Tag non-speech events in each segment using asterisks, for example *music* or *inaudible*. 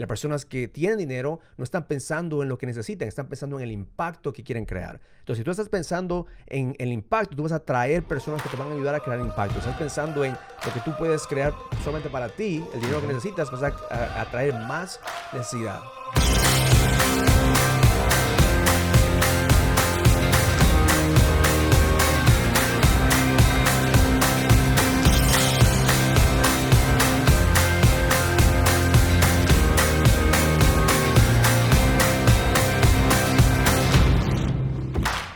Las personas que tienen dinero no están pensando en lo que necesitan, están pensando en el impacto que quieren crear. Entonces, si tú estás pensando en el impacto, tú vas a atraer personas que te van a ayudar a crear impacto. Estás pensando en lo que tú puedes crear solamente para ti, el dinero que necesitas, vas a atraer más necesidad.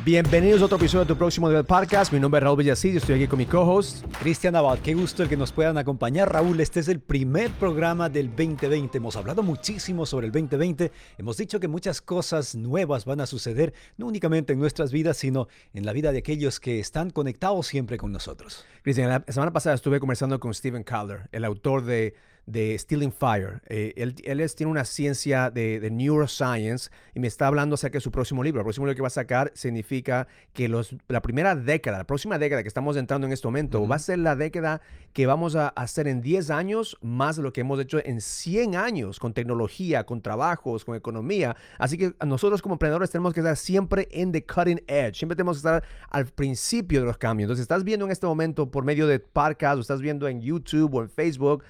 Bienvenidos a otro episodio de tu próximo nivel podcast. Mi nombre es Raúl Villasís y estoy aquí con mi co-host Cristian Abad. Qué gusto el que nos puedan acompañar, Raúl. Este es el primer programa del 2020. Hemos hablado muchísimo sobre el 2020. Hemos dicho que muchas cosas nuevas van a suceder, no únicamente en nuestras vidas, sino en la vida de aquellos que están conectados siempre con nosotros. Cristian, la semana pasada estuve conversando con Steven Calder, el autor de de Stealing Fire. Eh, él, tiene una ciencia de, neuroscience y me está hablando acerca de su próximo libro. El próximo libro que va a sacar significa que los, la primera década, la próxima década que estamos entrando en este momento, va a ser la década que vamos a hacer en 10 años más de lo que hemos hecho en 100 años con tecnología, con trabajos, con economía. Así que nosotros como emprendedores tenemos que estar siempre en the cutting edge. Siempre tenemos que estar al principio de los cambios. Entonces, estás viendo en este momento por medio de podcast o estás viendo en YouTube o en Facebook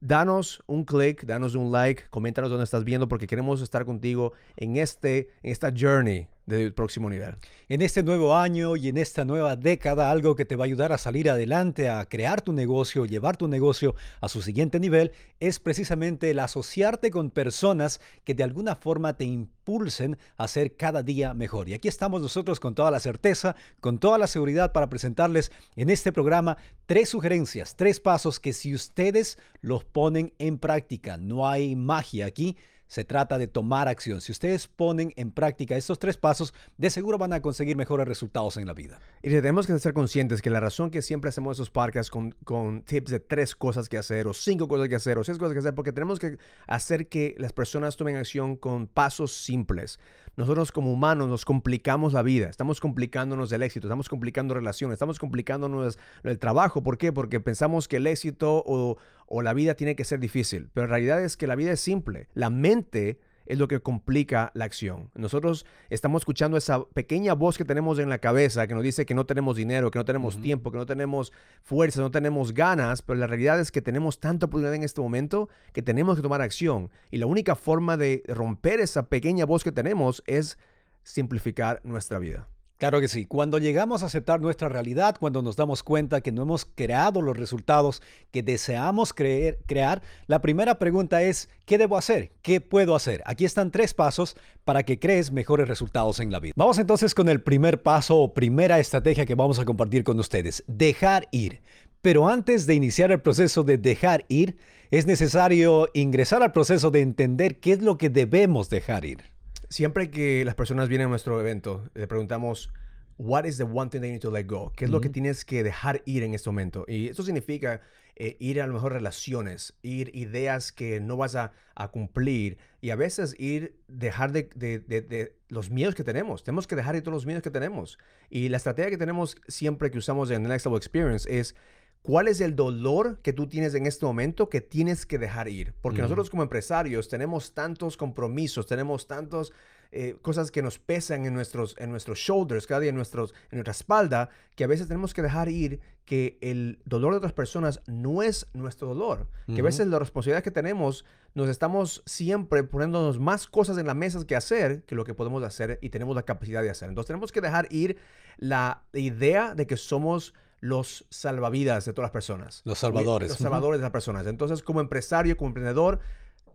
danos un click, danos un like, coméntanos dónde estás viendo porque queremos estar contigo en, este, en esta journey del próximo nivel. En este nuevo año y en esta nueva década, algo que te va a ayudar a salir adelante, a crear tu negocio, llevar tu negocio a su siguiente nivel, es precisamente el asociarte con personas que de alguna forma te impulsen a ser cada día mejor. Y aquí estamos nosotros con toda la certeza, con toda la seguridad para presentarles en este programa tres sugerencias, tres pasos que si ustedes los ponen en práctica, no hay magia aquí, se trata de tomar acción. Si ustedes ponen en práctica estos tres pasos, de seguro van a conseguir mejores resultados en la vida. Y tenemos que ser conscientes que la razón que siempre hacemos esos podcasts con, con tips de tres cosas que hacer, o cinco cosas que hacer, o seis cosas que hacer, porque tenemos que hacer que las personas tomen acción con pasos simples nosotros como humanos nos complicamos la vida, estamos complicándonos el éxito, estamos complicando relaciones, estamos complicándonos el trabajo. ¿Por qué? Porque pensamos que el éxito o, o la vida tiene que ser difícil, pero en realidad es que la vida es simple. La mente es lo que complica la acción. Nosotros estamos escuchando esa pequeña voz que tenemos en la cabeza que nos dice que no tenemos dinero, que no tenemos tiempo, que no tenemos fuerza, no tenemos ganas, pero la realidad es que tenemos tanta oportunidad en este momento que tenemos que tomar acción. Y la única forma de romper esa pequeña voz que tenemos es simplificar nuestra vida. Claro que sí. Cuando llegamos a aceptar nuestra realidad, cuando nos damos cuenta que no hemos creado los resultados que deseamos crear, la primera pregunta es, ¿qué debo hacer? ¿Qué puedo hacer? Aquí están tres pasos para que crees mejores resultados en la vida. Vamos entonces con el primer paso o primera estrategia que vamos a compartir con ustedes, dejar ir. Pero antes de iniciar el proceso de dejar ir, es necesario ingresar al proceso de entender qué es lo que debemos dejar ir. Siempre que las personas vienen a nuestro evento, le preguntamos, what is the one thing they need to let go? ¿Qué es lo que tienes que dejar ir en este momento? Y eso significa eh, ir a lo mejor relaciones, ir ideas que no vas a, cumplir y a veces ir, dejar de, de, los miedos que tenemos. Tenemos que dejar ir todos los miedos que tenemos. Y la estrategia que tenemos siempre que usamos en Next Level Experience es ¿Cuál es el dolor que tú tienes en este momento que tienes que dejar ir? Porque nosotros como empresarios tenemos tantos compromisos, tenemos tantas eh, cosas que nos pesan en nuestros, en nuestros shoulders, cada día en, nuestros, en nuestra espalda, que a veces tenemos que dejar ir que el dolor de otras personas no es nuestro dolor. Que a veces la responsabilidad que tenemos, nos estamos siempre poniéndonos más cosas en la mesa que hacer que lo que podemos hacer y tenemos la capacidad de hacer. Entonces tenemos que dejar ir la idea de que somos los salvavidas de todas las personas. Los salvadores. Los salvadores de las personas. Entonces, como empresario, como emprendedor,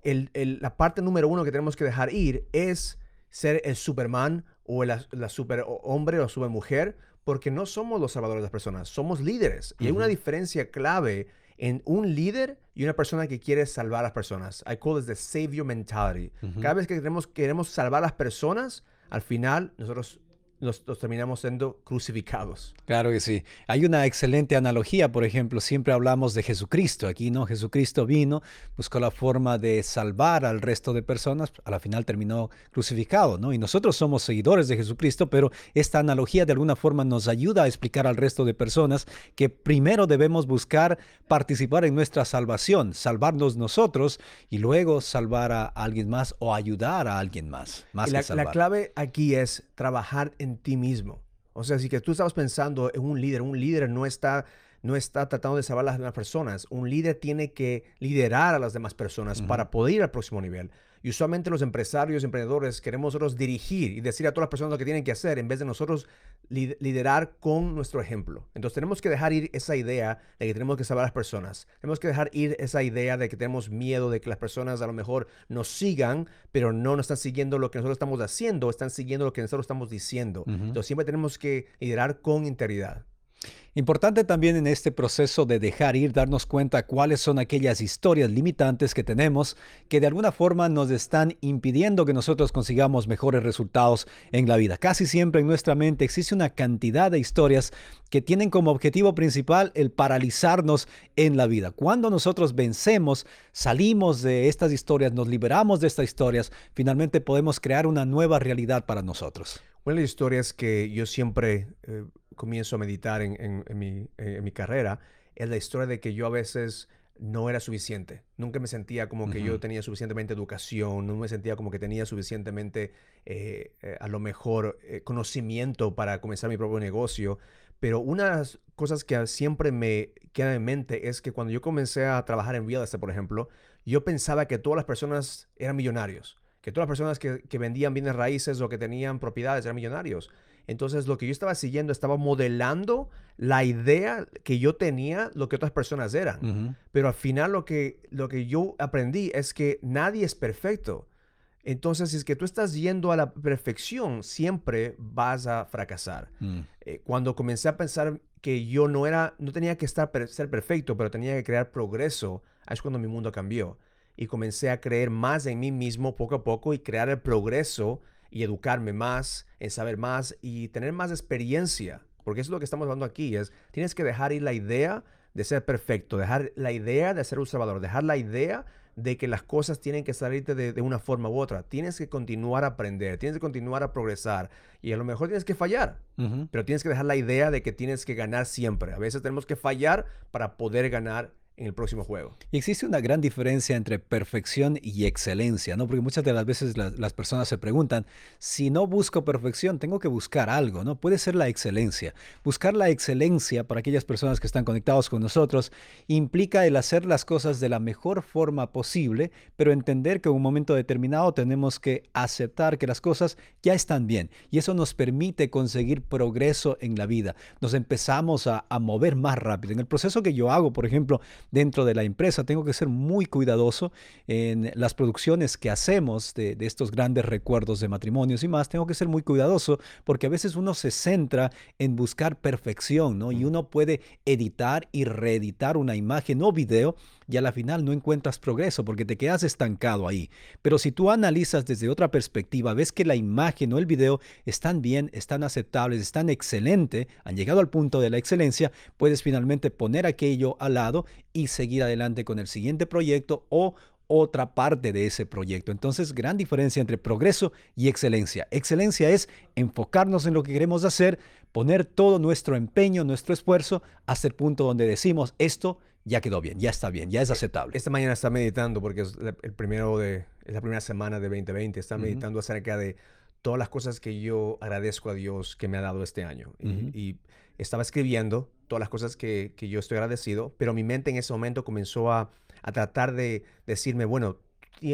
la parte número uno que tenemos que dejar ir es ser el Superman o la, la super hombre o super mujer, porque no somos los salvadores de las personas, somos líderes. Y hay una diferencia clave en un líder y una persona que quiere salvar a las personas. I call it the savior mentality. Cada vez que queremos, queremos salvar a las personas, al final nosotros nos, terminamos siendo crucificados. Claro que sí. Hay una excelente analogía, por ejemplo, siempre hablamos de Jesucristo. Aquí, ¿no? Jesucristo vino, buscó la forma de salvar al resto de personas, a la final terminó crucificado, ¿no? Y nosotros somos seguidores de Jesucristo, pero esta analogía de alguna forma nos ayuda a explicar al resto de personas que primero debemos buscar participar en nuestra salvación, salvarnos nosotros y luego salvar a alguien más o ayudar a alguien más. más la, la clave aquí es trabajar en ti mismo. O sea, si que tú estabas pensando en un líder, un líder no está, no está tratando de salvar a las demás personas. Un líder tiene que liderar a las demás personas para poder ir al próximo nivel. Y usualmente los empresarios, emprendedores, queremos nosotros dirigir y decir a todas las personas lo que tienen que hacer en vez de nosotros liderar con nuestro ejemplo. Entonces tenemos que dejar ir esa idea de que tenemos que salvar a las personas. Tenemos que dejar ir esa idea de que tenemos miedo de que las personas a lo mejor nos sigan, pero no nos están siguiendo lo que nosotros estamos haciendo, están siguiendo lo que nosotros estamos diciendo. Entonces siempre tenemos que liderar con integridad. Importante también en este proceso de dejar ir, darnos cuenta cuáles son aquellas historias limitantes que tenemos que de alguna forma nos están impidiendo que nosotros consigamos mejores resultados en la vida. Casi siempre en nuestra mente existe una cantidad de historias que tienen como objetivo principal el paralizarnos en la vida. Cuando nosotros vencemos, salimos de estas historias, nos liberamos de estas historias, finalmente podemos crear una nueva realidad para nosotros. Una de las historias que yo siempre eh, comienzo a meditar en, mi, carrera es la historia de que yo a veces no era suficiente. Nunca me sentía como que yo tenía suficientemente educación, no me sentía como que tenía suficientemente, eh, eh, a lo mejor, eh, conocimiento para comenzar mi propio negocio. Pero una de las cosas que siempre me queda en mente es que cuando yo comencé a trabajar en real estate, por ejemplo, yo pensaba que todas las personas eran millonarios, que todas las personas que, que vendían bienes raíces o que tenían propiedades eran millonarios. Entonces lo que yo estaba siguiendo estaba modelando la idea que yo tenía, lo que otras personas eran. Pero al final lo que, lo que yo aprendí es que nadie es perfecto. Entonces, si es que tú estás yendo a la perfección, siempre vas a fracasar. Mm. Eh, cuando comencé a pensar que yo no era, no tenía que estar ser perfecto, pero tenía que crear progreso, es cuando mi mundo cambió. Y comencé a creer más en mí mismo poco a poco y crear el progreso y educarme más, en saber más y tener más experiencia. Porque eso es lo que estamos hablando aquí, es tienes que dejar ir la idea de ser perfecto, dejar la idea de ser un salvador, dejar la idea de que las cosas tienen que salirte de, una forma u otra. Tienes que continuar a aprender, tienes que continuar a progresar y a lo mejor tienes que fallar, pero tienes que dejar la idea de que tienes que ganar siempre. A veces tenemos que fallar para poder ganar el próximo juego. Y existe una gran diferencia entre perfección y excelencia, ¿no? Porque muchas de las veces las personas se preguntan, si no busco perfección, tengo que buscar algo, ¿no? Puede ser la excelencia. Buscar la excelencia para aquellas personas que están conectados con nosotros implica el hacer las cosas de la mejor forma posible, pero entender que en un momento determinado tenemos que aceptar que las cosas ya están bien. Y eso nos permite conseguir progreso en la vida. Nos empezamos a mover más rápido. En el proceso que yo hago, por ejemplo, dentro de la empresa. Tengo que ser muy cuidadoso en las producciones que hacemos de, estos grandes recuerdos de matrimonios y más. Tengo que ser muy cuidadoso porque a veces uno se centra en buscar perfección, ¿no? Y uno puede editar y reeditar una imagen o video y a la final no encuentras progreso porque te quedas estancado ahí. Pero si tú analizas desde otra perspectiva, ves que la imagen o el video están bien, están aceptables, están excelente, han llegado al punto de la excelencia, puedes finalmente poner aquello al lado y seguir adelante con el siguiente proyecto o otra parte de ese proyecto. Entonces, gran diferencia entre progreso y excelencia. Excelencia es enfocarnos en lo que queremos hacer, poner todo nuestro empeño, nuestro esfuerzo hasta el punto donde decimos esto ya quedó bien, ya está bien, ya es aceptable. Esta mañana está meditando porque es el primero de, es la primera semana de 2020, está meditando acerca de todas las cosas que yo agradezco a Dios que me ha dado este año. y, estaba escribiendo todas las cosas que, que, yo estoy agradecido, pero mi mente en ese momento comenzó a, a tratar de decirme, bueno,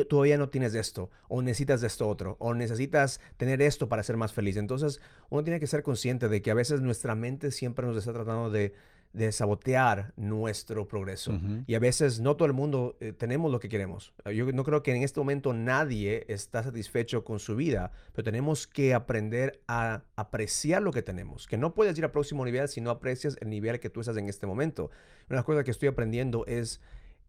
todavía no tienes esto, o necesitas esto otro, o necesitas tener esto para ser más feliz. Entonces, uno tiene que ser consciente de que a veces nuestra mente siempre nos está tratando de, de sabotear nuestro progreso. Y a veces no todo el mundo eh, tenemos lo que queremos. Yo no creo que en este momento nadie está satisfecho con su vida, pero tenemos que aprender a apreciar lo que tenemos. Que no puedes ir al próximo nivel si no aprecias el nivel que tú estás en este momento. Una cosa que estoy aprendiendo es,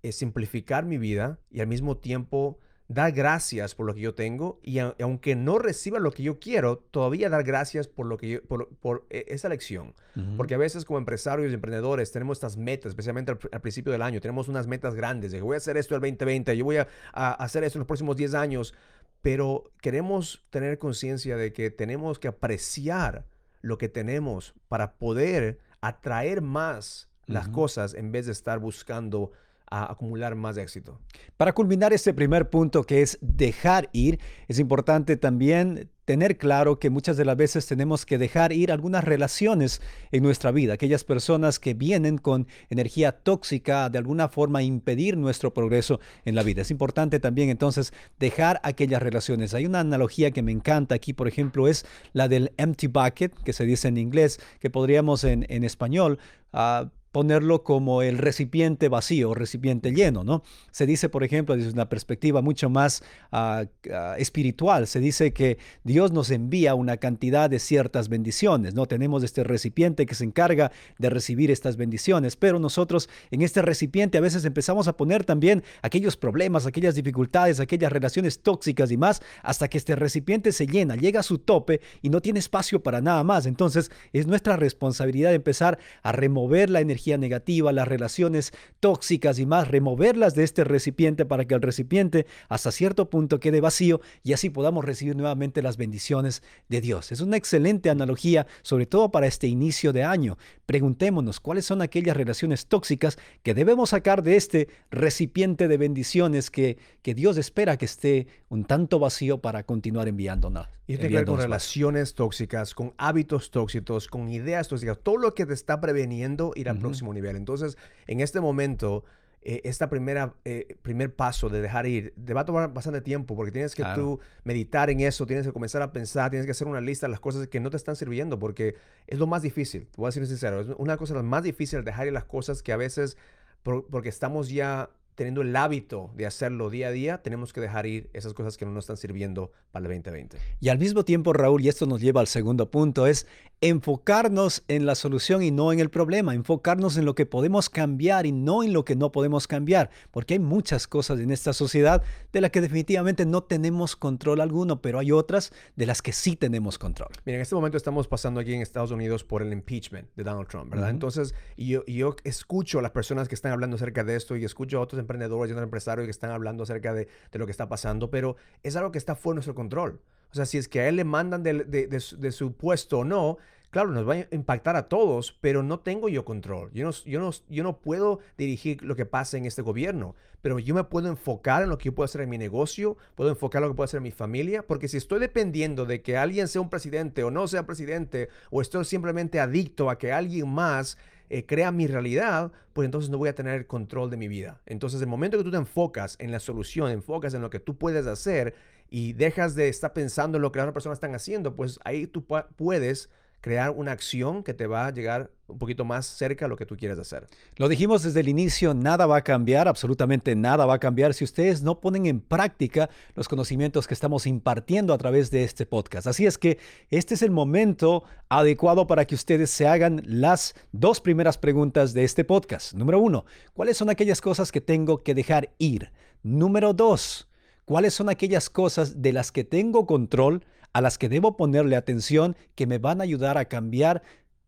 es simplificar mi vida y al mismo tiempo dar gracias por lo que yo tengo y, aunque no reciba lo que yo quiero, todavía dar gracias por lo que por, e, esa lección. Porque a veces como empresarios y emprendedores tenemos estas metas, especialmente al, principio del año, tenemos unas metas grandes de voy a hacer esto el 2020, yo voy a, a hacer esto en los próximos 10 años, pero queremos tener conciencia de que tenemos que apreciar lo que tenemos para poder atraer más las cosas en vez de estar buscando a acumular más éxito. Para culminar este primer punto que es dejar ir, es importante también tener claro que muchas de las veces tenemos que dejar ir algunas relaciones en nuestra vida, aquellas personas que vienen con energía tóxica, de alguna forma impedir nuestro progreso en la vida. Es importante también entonces dejar aquellas relaciones. Hay una analogía que me encanta aquí, por ejemplo, es la del empty bucket, que se dice en inglés, que podríamos en, español uh, ponerlo como el recipiente vacío, recipiente lleno, ¿no? Se dice, por ejemplo, desde una perspectiva mucho más ah, ah, espiritual, se dice que Dios nos envía una cantidad de ciertas bendiciones, ¿no? Tenemos este recipiente que se encarga de recibir estas bendiciones, pero nosotros en este recipiente a veces empezamos a poner también aquellos problemas, aquellas dificultades, aquellas relaciones tóxicas y más, hasta que este recipiente se llena, llega a su tope y no tiene espacio para nada más. Entonces es nuestra responsabilidad empezar a remover la energía negativa, las relaciones tóxicas y más, removerlas de este recipiente para que el recipiente hasta cierto punto quede vacío y así podamos recibir nuevamente las bendiciones de Dios. Es una excelente analogía, sobre todo para este inicio de año. Preguntémonos cuáles son aquellas relaciones tóxicas que debemos sacar de este recipiente de bendiciones que, que Dios espera que esté un tanto vacío para continuar enviándonos. Y tiene que ver con relaciones tóxicas, con hábitos tóxicos, con ideas tóxicas, todo lo que te está preveniendo ir al próximo nivel. Entonces, en este momento, eh, esta primera eh, primer paso de dejar ir te va a tomar bastante tiempo porque tienes que tú meditar en eso, tienes que comenzar a pensar, tienes que hacer una lista de las cosas que no te están sirviendo porque es lo más difícil. Te voy a ser sincero, es una cosa más difícil dejar ir las cosas que a veces porque estamos ya teniendo el hábito de hacerlo día a día, tenemos que dejar ir esas cosas que no nos están sirviendo para el 2020. Y al mismo tiempo, Raúl, y esto nos lleva al segundo punto, es enfocarnos en la solución y no en el problema, enfocarnos en lo que podemos cambiar y no en lo que no podemos cambiar, porque hay muchas cosas en esta sociedad de las que definitivamente no tenemos control alguno, pero hay otras de las que sí tenemos control. Mira, en este momento estamos pasando aquí en Estados Unidos por el impeachment de Donald Trump, ¿verdad? Entonces, yo, yo escucho a las personas que están hablando acerca de esto y escucho a otros emprendedores otros empresarios que están hablando acerca de, lo que está pasando, pero es algo que está fuera de nuestro control. O sea, si es que a él le mandan de, su, puesto o no, claro, nos va a impactar a todos, pero no tengo yo control. Yo no, yo, no, yo no puedo dirigir lo que pasa en este gobierno, pero yo me puedo enfocar en lo que yo puedo hacer en mi negocio, puedo enfocar en lo que puedo hacer en mi familia, porque si estoy dependiendo de que alguien sea un presidente o no sea presidente, o estoy simplemente adicto a que alguien más eh, crea mi realidad, pues entonces no voy a tener control de mi vida. Entonces, el momento que tú te enfocas en la solución, enfocas en lo que tú puedes hacer y dejas de estar pensando en lo que las otras personas están haciendo, pues ahí tú puedes crear una acción que te va a llegar un poquito más cerca a lo que tú quieres hacer. Lo dijimos desde el inicio, nada va a cambiar, absolutamente nada va a cambiar si ustedes no ponen en práctica los conocimientos que estamos impartiendo a través de este podcast. Así es que este es el momento adecuado para que ustedes se hagan las dos primeras preguntas de este podcast. Número uno, ¿cuáles son aquellas cosas que tengo que dejar ir? Número dos, ¿cuáles son aquellas cosas de las que tengo control? A las que debo ponerle atención que me van a ayudar a cambiar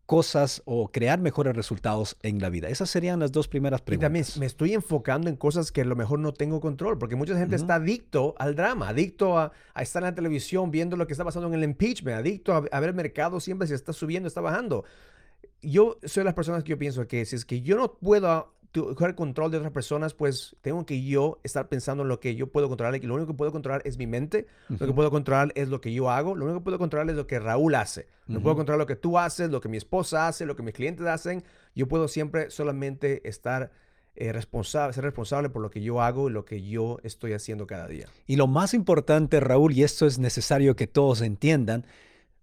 cosas o crear mejores resultados en la vida? Esas serían las dos primeras preguntas. Y también me estoy enfocando en cosas que a lo mejor no tengo control, porque mucha gente está adicto al drama, adicto a, estar en la televisión viendo lo que está pasando en el impeachment, adicto a, a ver el mercado siempre si está subiendo, está bajando. Yo soy de las personas que yo pienso que si es que yo no puedo coger control de otras personas, pues tengo que yo estar pensando en lo que yo puedo controlar. Y lo único que puedo controlar es mi mente. Lo que puedo controlar es lo que yo hago. Lo único que puedo controlar es lo que Raúl hace. No puedo controlar lo que tú haces, lo que mi esposa hace, lo que mis clientes hacen. Yo puedo siempre solamente estar eh, responsable, ser responsable por lo que yo hago y lo que yo estoy haciendo cada día. Y lo más importante, Raúl, y esto es necesario que todos entiendan,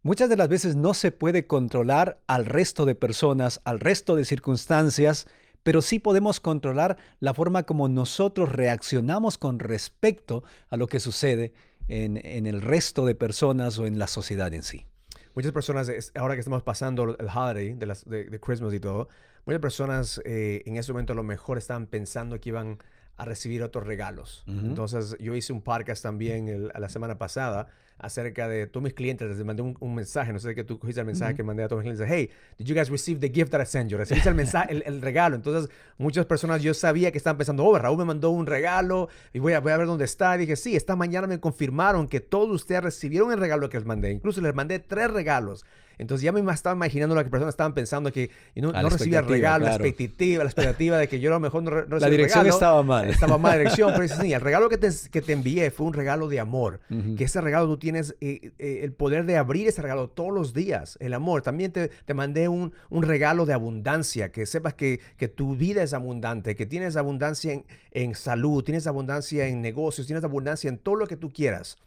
muchas de las veces no se puede controlar al resto de personas, al resto de circunstancias, pero sí podemos controlar la forma como nosotros reaccionamos con respecto a lo que sucede en, el resto de personas o en la sociedad en sí. Muchas personas, ahora que estamos pasando el holiday de, las, de, Christmas y todo, muchas personas eh, en ese momento a lo mejor estaban pensando que iban a recibir otros regalos. Entonces, yo hice un podcast también la semana pasada acerca de todos mis clientes. Les mandé un, mensaje, no sé qué tú cogiste el mensaje que mandé a todos mis clientes. Hey, did you guys receive the gift that I sent you? Recibiste el mensaje, el, regalo. Entonces, muchas personas yo sabía que estaban pensando, oh, Raúl me mandó un regalo y voy a, voy a ver dónde está. Y dije, sí, esta mañana me confirmaron que todos ustedes recibieron el regalo que les mandé. Incluso les mandé tres regalos. Entonces ya me estaba imaginando lo que personas estaban pensando que no, no recibía regalo, la expectativa, la expectativa de que yo a lo mejor no, no La dirección estaba mal. Estaba mal la *laughs* dirección, pero sí, el regalo que te, que te envié fue un regalo de amor. Que ese regalo tú tienes eh, eh, el poder de abrir ese regalo todos los días, el amor. También te, te mandé un, un, regalo de abundancia, que sepas que, que, tu vida es abundante, que tienes abundancia en, en salud, tienes abundancia en negocios, tienes abundancia en todo lo que tú quieras.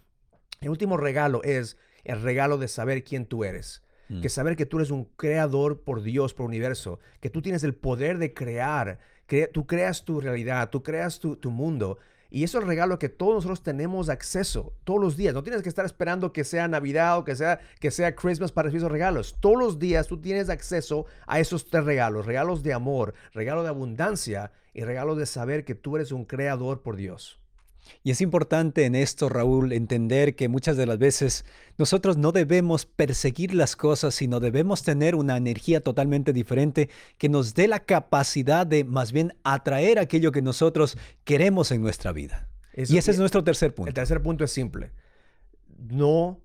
El último regalo es el regalo de saber quién tú eres que mm. saber que tú eres un creador por Dios, por universo, que tú tienes el poder de crear, que tú creas tu realidad, tú creas tu, mundo. Y eso es el regalo que todos nosotros tenemos acceso todos los días. No tienes que estar esperando que sea Navidad o que sea, que sea Christmas para recibir esos regalos. Todos los días tú tienes acceso a esos tres regalos. Regalos de amor, regalo de abundancia y regalo de saber que tú eres un creador por Dios. Y es importante en esto, Raúl, entender que muchas de las veces nosotros no debemos perseguir las cosas, sino debemos tener una energía totalmente diferente que nos dé la capacidad de más bien atraer aquello que nosotros queremos en nuestra vida. y ese es nuestro tercer punto. El tercer punto es simple. No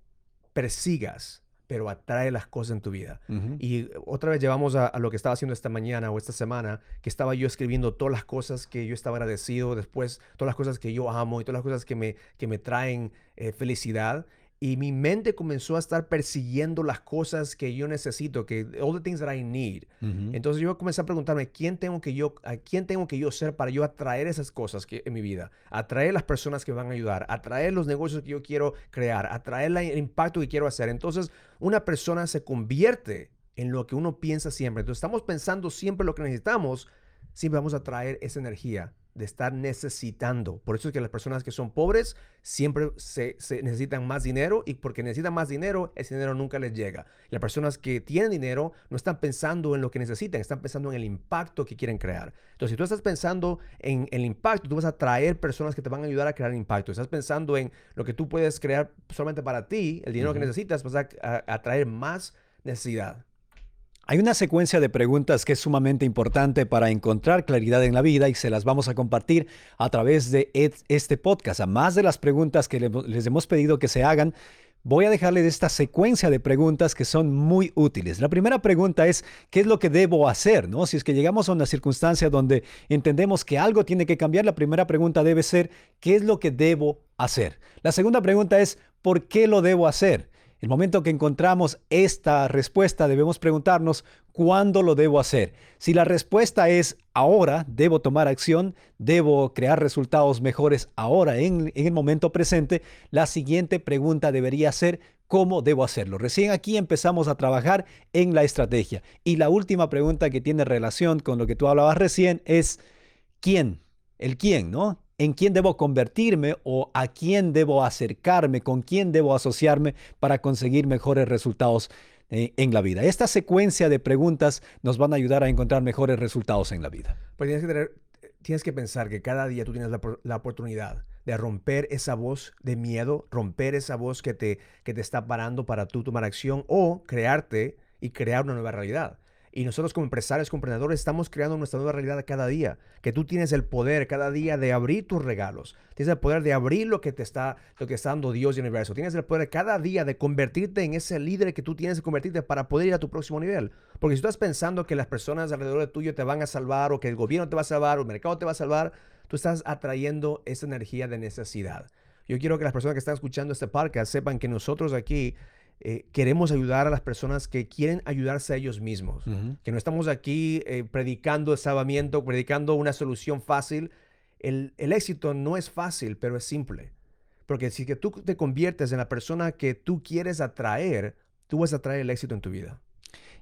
persigas pero atrae las cosas en tu vida. Y otra vez llevamos a, lo que estaba haciendo esta mañana o esta semana, que estaba yo escribiendo todas las cosas que yo estaba agradecido, después todas las cosas que yo amo y todas las cosas que me, que me traen eh, felicidad y mi mente comenzó a estar persiguiendo las cosas que yo necesito, que all the things that I need. Entonces yo comencé a preguntarme quién tengo que yo, a quién tengo que yo ser para yo atraer esas cosas que, en mi vida, atraer las personas que van a ayudar, atraer los negocios que yo quiero crear, atraer el impacto que quiero hacer. Entonces una persona se convierte en lo que uno piensa siempre. Entonces estamos pensando siempre lo que necesitamos, siempre vamos a traer esa energía de estar necesitando. Por eso es que las personas que son pobres siempre se, necesitan más dinero y porque necesitan más dinero, ese dinero nunca les llega. las personas que tienen dinero no están pensando en lo que necesitan, están pensando en el impacto que quieren crear. Entonces, si tú estás pensando en el impacto, tú vas a atraer personas que te van a ayudar a crear impacto. Estás pensando en lo que tú puedes crear solamente para ti, el dinero que necesitas, vas a atraer más necesidad. Hay una secuencia de preguntas que es sumamente importante para encontrar claridad en la vida y se las vamos a compartir a través de este podcast. A más de las preguntas que les hemos pedido que se hagan, voy a dejarles esta secuencia de preguntas que son muy útiles. La primera pregunta es, ¿qué es lo que debo hacer? ¿No? Si es que llegamos a una circunstancia donde entendemos que algo tiene que cambiar, la primera pregunta debe ser, ¿qué es lo que debo hacer? La segunda pregunta es, ¿por qué lo debo hacer? El momento que encontramos esta respuesta debemos preguntarnos cuándo lo debo hacer. Si la respuesta es ahora, debo tomar acción, debo crear resultados mejores ahora en, el momento presente, la siguiente pregunta debería ser cómo debo hacerlo. Recién aquí empezamos a trabajar en la estrategia. Y la última pregunta que tiene relación con lo que tú hablabas recién es ¿quién? El quién, ¿no? En quién debo convertirme o a quién debo acercarme, con quién debo asociarme para conseguir mejores resultados eh, en la vida. Esta secuencia de preguntas nos van a ayudar a encontrar mejores resultados en la vida. Pues tienes que, tienes pensar que cada día tú tienes la, oportunidad de romper esa voz de miedo, romper esa voz que te, que te está parando para tú tomar acción o crearte y crear una nueva realidad. Y nosotros como empresarios, como emprendedores, estamos creando nuestra nueva realidad cada día. Que tú tienes el poder cada día de abrir tus regalos. Tienes el poder de abrir lo que te está, lo que está dando Dios y el universo. Tienes el poder cada día de convertirte en ese líder que tú tienes que convertirte para poder ir a tu próximo nivel. Porque si estás pensando que las personas alrededor de tuyo te van a salvar o que el gobierno te va a salvar o el mercado te va a salvar, tú estás atrayendo esa energía de necesidad. Yo quiero que las personas que están escuchando este podcast sepan que nosotros aquí eh, queremos ayudar a las personas que quieren ayudarse a ellos mismos. Que no estamos aquí eh, predicando salvamiento, predicando una solución fácil. El, éxito no es fácil, pero es simple. Porque si que tú te conviertes en la persona que tú quieres atraer, tú vas a atraer el éxito en tu vida.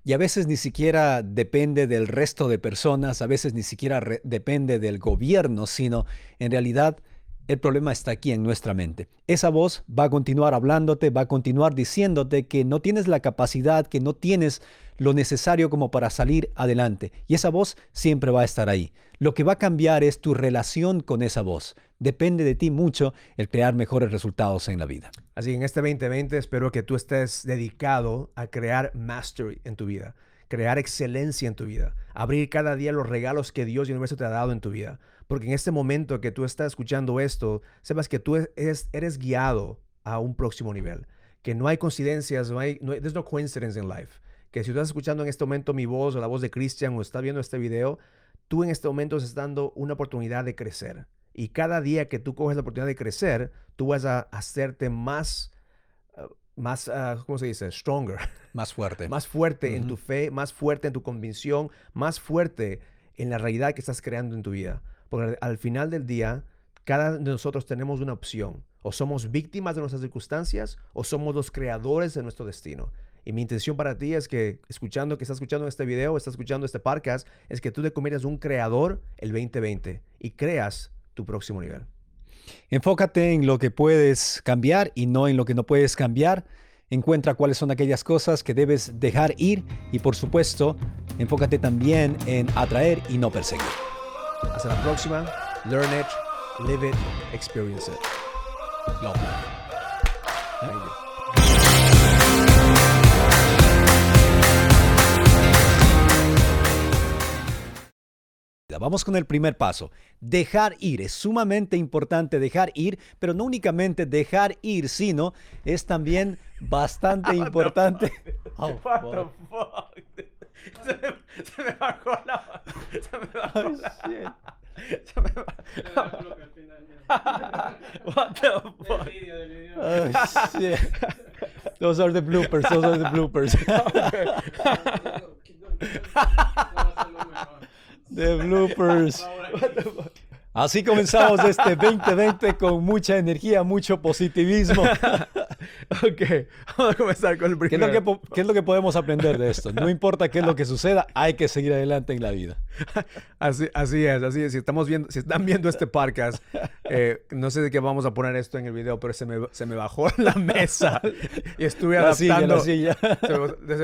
Y a veces ni siquiera depende del resto de personas, a veces ni siquiera depende del gobierno, sino en realidad el problema está aquí en nuestra mente. Esa voz va a continuar hablándote, va a continuar diciéndote que no tienes la capacidad, que no tienes lo necesario como para salir adelante. Y esa voz siempre va a estar ahí. Lo que va a cambiar es tu relación con esa voz. Depende de ti mucho el crear mejores resultados en la vida. Así que en este 2020 espero que tú estés dedicado a crear mastery en tu vida, crear excelencia en tu vida, abrir cada día los regalos que Dios y el universo te ha dado en tu vida. Porque en este momento que tú estás escuchando esto, sepas que tú eres, eres guiado a un próximo nivel. Que no hay coincidencias, no hay, no there's no coincidence in life. Que si tú estás escuchando en este momento mi voz o la voz de Christian o estás viendo este video, tú en este momento estás dando una oportunidad de crecer. Y cada día que tú coges la oportunidad de crecer, tú vas a hacerte más, uh, más, uh, ¿cómo se dice? Stronger. Más fuerte. *laughs* más fuerte uh -huh. en tu fe, más fuerte en tu convicción, más fuerte en la realidad que estás creando en tu vida. Porque al final del día, cada de nosotros tenemos una opción. O somos víctimas de nuestras circunstancias o somos los creadores de nuestro destino. Y mi intención para ti es que, escuchando, que estás escuchando este video, estás escuchando este podcast, es que tú te conviertas un creador el 2020 y creas tu próximo nivel. Enfócate en lo que puedes cambiar y no en lo que no puedes cambiar. Encuentra cuáles son aquellas cosas que debes dejar ir y por supuesto, enfócate también en atraer y no perseguir. Hasta la próxima. Learn it, live it, experience it. Love. Vamos con el primer paso. Dejar ir. Es sumamente importante dejar ir, pero no únicamente dejar ir, sino es también bastante *laughs* importante. *laughs* Oh? Se me, se me bajó la. Se me bajó Oh, la. shit. *laughs* Se me bajó. *laughs* What the fuck? Oh, shit. Those are the bloopers. Those are the bloopers. *laughs* The bloopers. Así comenzamos este *laughs* 2020 con mucha energía, mucho positivismo. *laughs* ok, vamos a comenzar con el ¿Qué es, primero. lo que, qué es lo que podemos aprender de esto? No importa qué es lo que suceda, hay que seguir adelante en la vida. *laughs* Así, así es, así es. Si, estamos viendo, si están viendo este podcast, eh, no sé de qué vamos a poner esto en el video, pero se me, se me bajó la mesa y estuve La silla, adaptando. la silla.